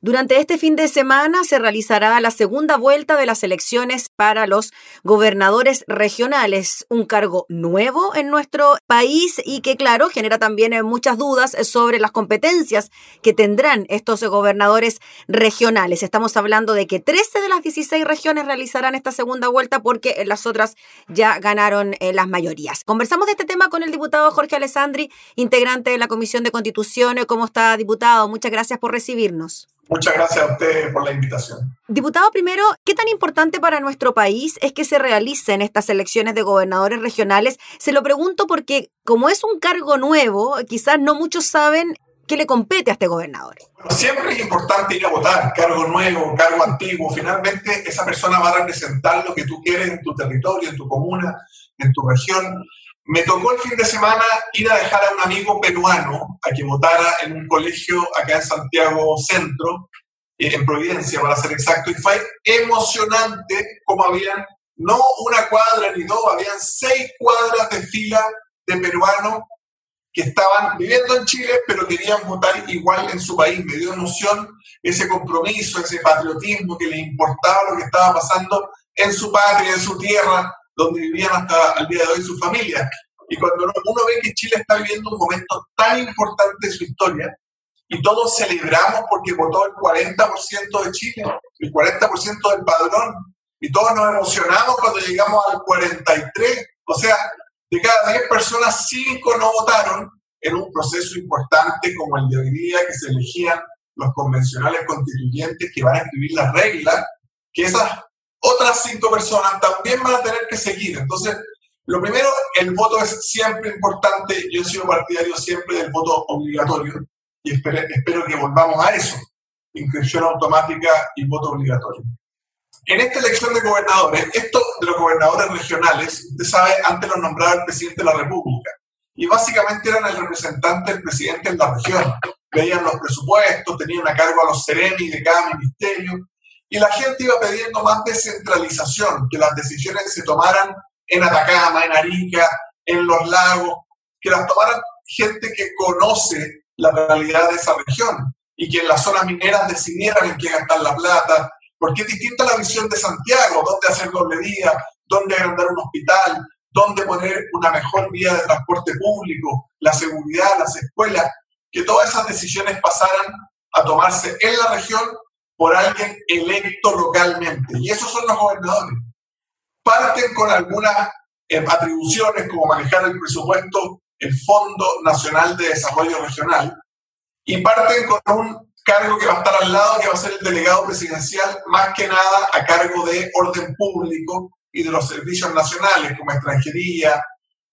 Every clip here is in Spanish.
Durante este fin de semana se realizará la segunda vuelta de las elecciones para los gobernadores regionales, un cargo nuevo en nuestro país y que, claro, genera también eh, muchas dudas sobre las competencias que tendrán estos gobernadores regionales. Estamos hablando de que 13 de las 16 regiones realizarán esta segunda vuelta porque las otras ya ganaron eh, las mayorías. Conversamos de este tema con el diputado Jorge Alessandri, integrante de la Comisión de Constitución. ¿Cómo está, diputado? Muchas gracias por recibirnos. Muchas gracias a usted por la invitación. Diputado, primero, ¿qué tan importante para nuestro país es que se realicen estas elecciones de gobernadores regionales? Se lo pregunto porque como es un cargo nuevo, quizás no muchos saben qué le compete a este gobernador. Bueno, siempre es importante ir a votar, cargo nuevo, cargo antiguo. Finalmente, esa persona va a representar lo que tú quieres en tu territorio, en tu comuna, en tu región. Me tocó el fin de semana ir a dejar a un amigo peruano a que votara en un colegio acá en Santiago Centro, eh, en Providencia para ser exacto, y fue emocionante como habían no una cuadra ni dos, habían seis cuadras de fila de peruanos que estaban viviendo en Chile, pero querían votar igual en su país. Me dio emoción ese compromiso, ese patriotismo que les importaba lo que estaba pasando en su patria, en su tierra, donde vivían hasta el día de hoy sus familias. Y cuando uno ve que Chile está viviendo un momento tan importante de su historia, y todos celebramos porque votó el 40% de Chile, el 40% del padrón, y todos nos emocionamos cuando llegamos al 43%. O sea, de cada 10 personas, 5 no votaron en un proceso importante como el de hoy día, que se elegían los convencionales constituyentes que van a escribir las reglas, que esas otras cinco personas también van a tener que seguir. Entonces, lo primero, el voto es siempre importante. Yo he sido partidario siempre del voto obligatorio y espero, espero que volvamos a eso. Inscripción automática y voto obligatorio. En esta elección de gobernadores, esto de los gobernadores regionales, usted sabe, antes los nombraba el presidente de la República. Y básicamente eran el representante del presidente en la región. Veían los presupuestos, tenían a cargo a los seremi de cada ministerio y la gente iba pidiendo más descentralización, que las decisiones se tomaran en Atacama, en Arica, en los lagos, que las tomaran gente que conoce la realidad de esa región y que en las zonas mineras decidieran en qué gastar la plata, porque es distinta la visión de Santiago, dónde hacer doble vía, dónde agrandar un hospital, dónde poner una mejor vía de transporte público, la seguridad, las escuelas, que todas esas decisiones pasaran a tomarse en la región por alguien electo localmente. Y esos son los gobernadores. Parten con algunas eh, atribuciones como manejar el presupuesto, el Fondo Nacional de Desarrollo Regional, y parten con un cargo que va a estar al lado, que va a ser el delegado presidencial, más que nada a cargo de orden público y de los servicios nacionales, como extranjería,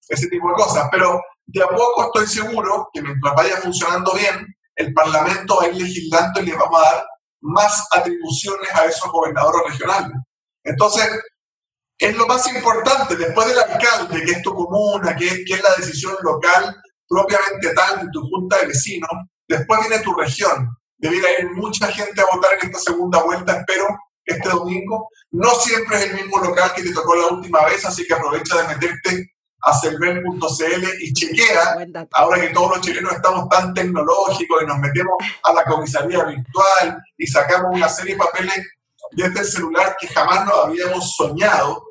ese tipo de cosas. Pero de a poco estoy seguro que mientras vaya funcionando bien, el Parlamento va a ir legislando y le vamos a dar más atribuciones a esos gobernadores regionales. Entonces, es lo más importante, después del alcalde, que es tu comuna, que, que es la decisión local propiamente tal de tu junta de vecinos, después viene tu región. Debiera ir mucha gente a votar en esta segunda vuelta, espero, este domingo. No siempre es el mismo local que te tocó la última vez, así que aprovecha de meterte a server.cl y chequea, ahora que todos los chilenos estamos tan tecnológicos y nos metemos a la comisaría virtual y sacamos una serie de papeles desde el celular que jamás nos habíamos soñado.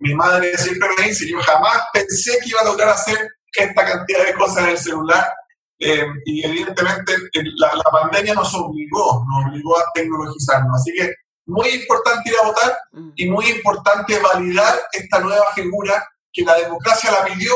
Mi madre siempre me dice, yo jamás pensé que iba a lograr hacer esta cantidad de cosas en el celular. Eh, y evidentemente la, la, pandemia nos obligó, nos obligó a tecnologizarnos. Así que muy importante ir a votar mm. y muy importante validar esta nueva figura que la democracia la pidió,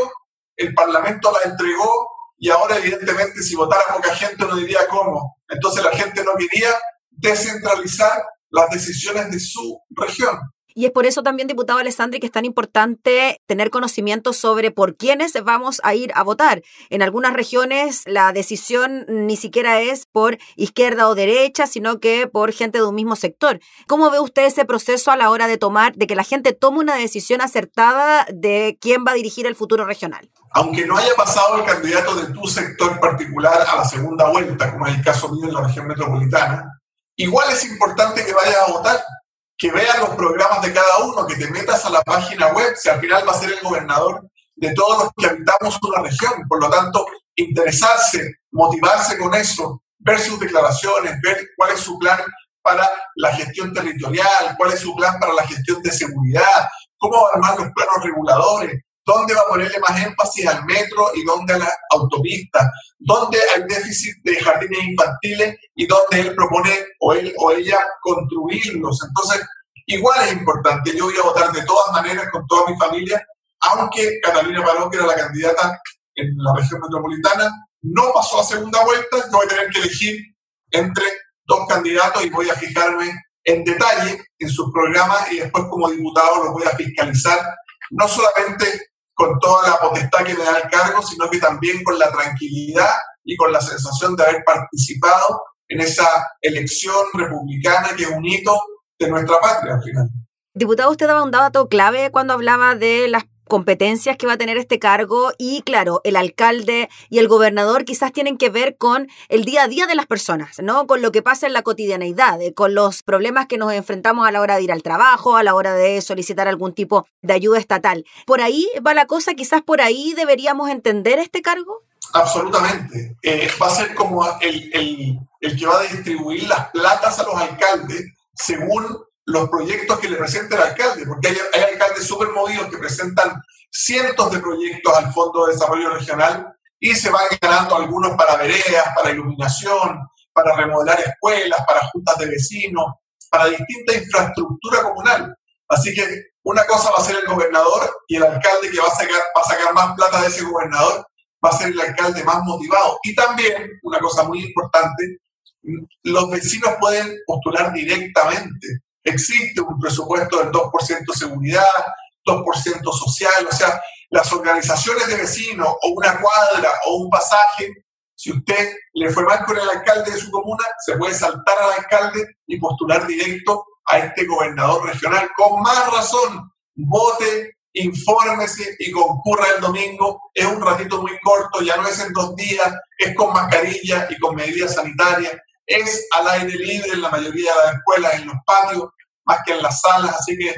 el Parlamento la entregó y ahora evidentemente si votara poca gente no diría cómo. Entonces la gente no quería descentralizar las decisiones de su región. Y es por eso también, diputado Alessandri, que es tan importante tener conocimiento sobre por quiénes vamos a ir a votar. En algunas regiones la decisión ni siquiera es por izquierda o derecha, sino que por gente de un mismo sector. ¿Cómo ve usted ese proceso a la hora de tomar, de que la gente tome una decisión acertada de quién va a dirigir el futuro regional? Aunque no haya pasado el candidato de tu sector particular a la segunda vuelta, como es el caso mío en la región metropolitana, igual es importante que vayas a votar que vean los programas de cada uno, que te metas a la página web, si al final va a ser el gobernador de todos los que habitamos una región. Por lo tanto, interesarse, motivarse con eso, ver sus declaraciones, ver cuál es su plan para la gestión territorial, cuál es su plan para la gestión de seguridad, cómo armar los planos reguladores, dónde va a ponerle más énfasis al metro y dónde a la autopista, dónde hay déficit de jardines infantiles y dónde él propone o él o ella construirlos. Entonces, igual es importante, yo voy a votar de todas maneras con toda mi familia, aunque Catalina Paró, que era la candidata en la región metropolitana, no pasó a segunda vuelta, yo voy a tener que elegir entre dos candidatos y voy a fijarme en detalle en sus programas y después como diputado los voy a fiscalizar, no solamente con toda la potestad que me da el cargo, sino que también con la tranquilidad y con la sensación de haber participado en esa elección republicana que es un hito de nuestra patria al final. Diputado, usted daba un dato clave cuando hablaba de las competencias que va a tener este cargo y claro, el alcalde y el gobernador quizás tienen que ver con el día a día de las personas, ¿no? Con lo que pasa en la cotidianeidad, eh, con los problemas que nos enfrentamos a la hora de ir al trabajo, a la hora de solicitar algún tipo de ayuda estatal. ¿Por ahí va la cosa? ¿Quizás por ahí deberíamos entender este cargo? Absolutamente. Eh, va a ser como el, el, el que va a distribuir las platas a los alcaldes según los proyectos que le presenta el alcalde, porque hay, alcaldes súper movidos que presentan cientos de proyectos al Fondo de Desarrollo Regional y se van ganando algunos para veredas, para iluminación, para remodelar escuelas, para juntas de vecinos, para distinta infraestructura comunal. Así que una cosa va a ser el gobernador y el alcalde que va a sacar, va a sacar más plata de ese gobernador va a ser el alcalde más motivado. Y también, una cosa muy importante, los vecinos pueden postular directamente existe un presupuesto del 2% seguridad, 2% social, o sea, las organizaciones de vecinos o una cuadra o un pasaje, si usted le fue mal con el alcalde de su comuna, se puede saltar al alcalde y postular directo a este gobernador regional. Con más razón, vote, infórmese y concurra el domingo. Es un ratito muy corto, ya no es en dos días, es con mascarilla y con medidas sanitarias es al aire libre en la mayoría de las escuelas, en los patios, más que en las salas. Así que,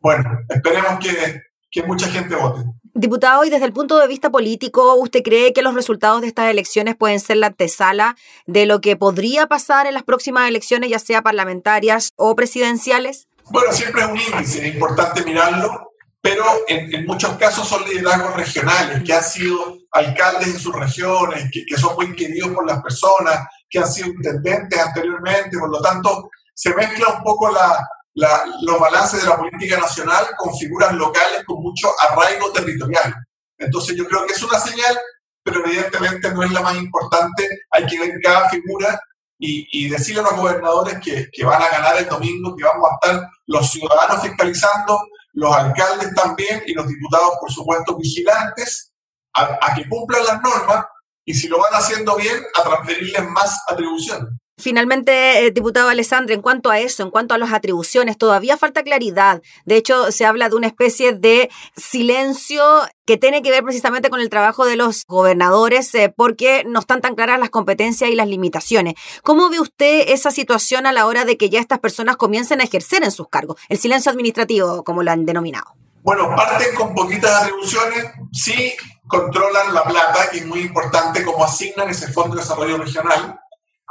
bueno, esperemos que, que mucha gente vote. Diputado, y desde el punto de vista político, ¿usted cree que los resultados de estas elecciones pueden ser la antesala de lo que podría pasar en las próximas elecciones, ya sea parlamentarias o presidenciales? Bueno, siempre es un índice, es importante mirarlo, pero en, en muchos casos son liderazgos regionales que han sido alcaldes en sus regiones, que, que son muy queridos por las personas, que han sido intendentes anteriormente, por lo tanto, se mezcla un poco los balances de la política nacional con figuras locales con mucho arraigo territorial. Entonces yo creo que es una señal, pero evidentemente no es la más importante. Hay que ver cada figura y, y decirle a los gobernadores que, que, van a ganar el domingo, que vamos a estar los ciudadanos fiscalizando, los alcaldes también y los diputados, por supuesto, vigilantes a, a que cumplan las normas y si lo van haciendo bien, a transferirles más atribuciones. Finalmente, eh, diputado Alessandro, en cuanto a eso, en cuanto a las atribuciones, todavía falta claridad. De hecho, se habla de una especie de silencio que tiene que ver precisamente con el trabajo de los gobernadores, eh, porque no están tan claras las competencias y las limitaciones. ¿Cómo ve usted esa situación a la hora de que ya estas personas comiencen a ejercer en sus cargos? El silencio administrativo, como lo han denominado. Bueno, parten con poquitas atribuciones, sí controlan la plata, que es muy importante, cómo asignan ese Fondo de Desarrollo Regional.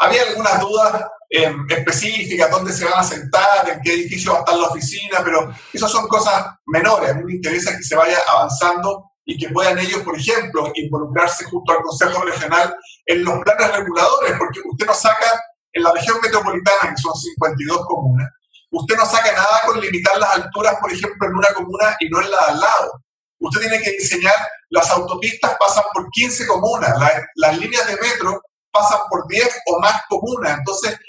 Había algunas dudas eh, específicas, dónde se van a sentar, en qué edificio va a estar la oficina, pero esas son cosas menores. A mí me interesa que se vaya avanzando y que puedan ellos, por ejemplo, involucrarse junto al Consejo Regional en los planes reguladores, porque usted no saca en la región metropolitana, que son 52 comunas, Usted no saca nada con limitar las alturas, por ejemplo, en una comuna y no en la de al lado. Usted tiene que diseñar, las autopistas pasan por 15 comunas, las líneas de metro pasan por 10 o más comunas. Entonces,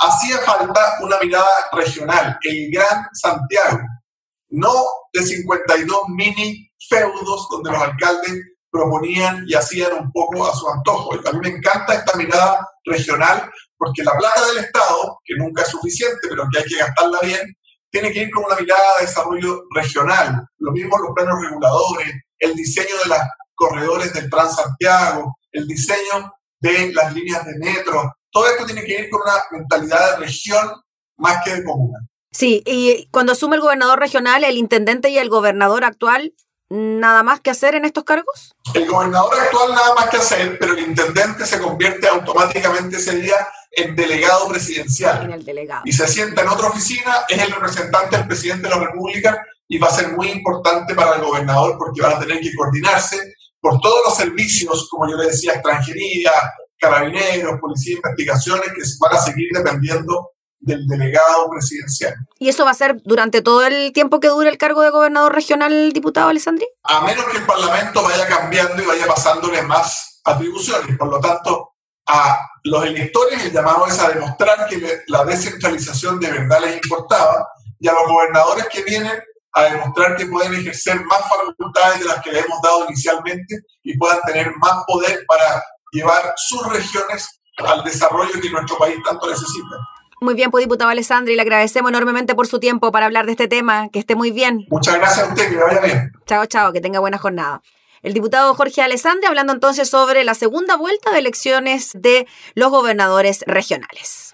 hacía falta una mirada regional, el Gran Santiago, no de 52 mini feudos donde los alcaldes proponían y hacían un poco a su antojo. A mí me encanta esta mirada regional porque la plata del Estado, que nunca es suficiente, pero que hay que gastarla bien, tiene que ir con una mirada de desarrollo regional. Lo mismo los planos reguladores, el diseño de los corredores del Transantiago, el diseño de las líneas de metro. Todo esto tiene que ir con una mentalidad de región más que de comuna. Sí, y cuando asume el gobernador regional, el intendente y el gobernador actual nada más que hacer en estos cargos? El gobernador actual nada más que hacer, pero el intendente se convierte automáticamente ese día en delegado presidencial. En el delegado. Y se sienta en otra oficina, es el representante del presidente de la República y va a ser muy importante para el gobernador porque van a tener que coordinarse por todos los servicios, como yo le decía, extranjería, carabineros, policía, investigaciones, que van a seguir dependiendo del delegado presidencial. ¿Y eso va a ser durante todo el tiempo que dure el cargo de gobernador regional, diputado Alessandri? A menos que el Parlamento vaya cambiando y vaya pasándole más atribuciones. Por lo tanto, a los electores el llamado es a demostrar que la descentralización de verdad les importaba y a los gobernadores que vienen a demostrar que pueden ejercer más facultades de las que le hemos dado inicialmente y puedan tener más poder para llevar sus regiones al desarrollo que nuestro país tanto necesita. Muy bien, pues diputado Alessandri, le agradecemos enormemente por su tiempo para hablar de este tema. Que esté muy bien. Muchas gracias a usted, que vaya bien. Chao, chao, que tenga buena jornada. El diputado Jorge Alessandri hablando entonces sobre la segunda vuelta de elecciones de los gobernadores regionales.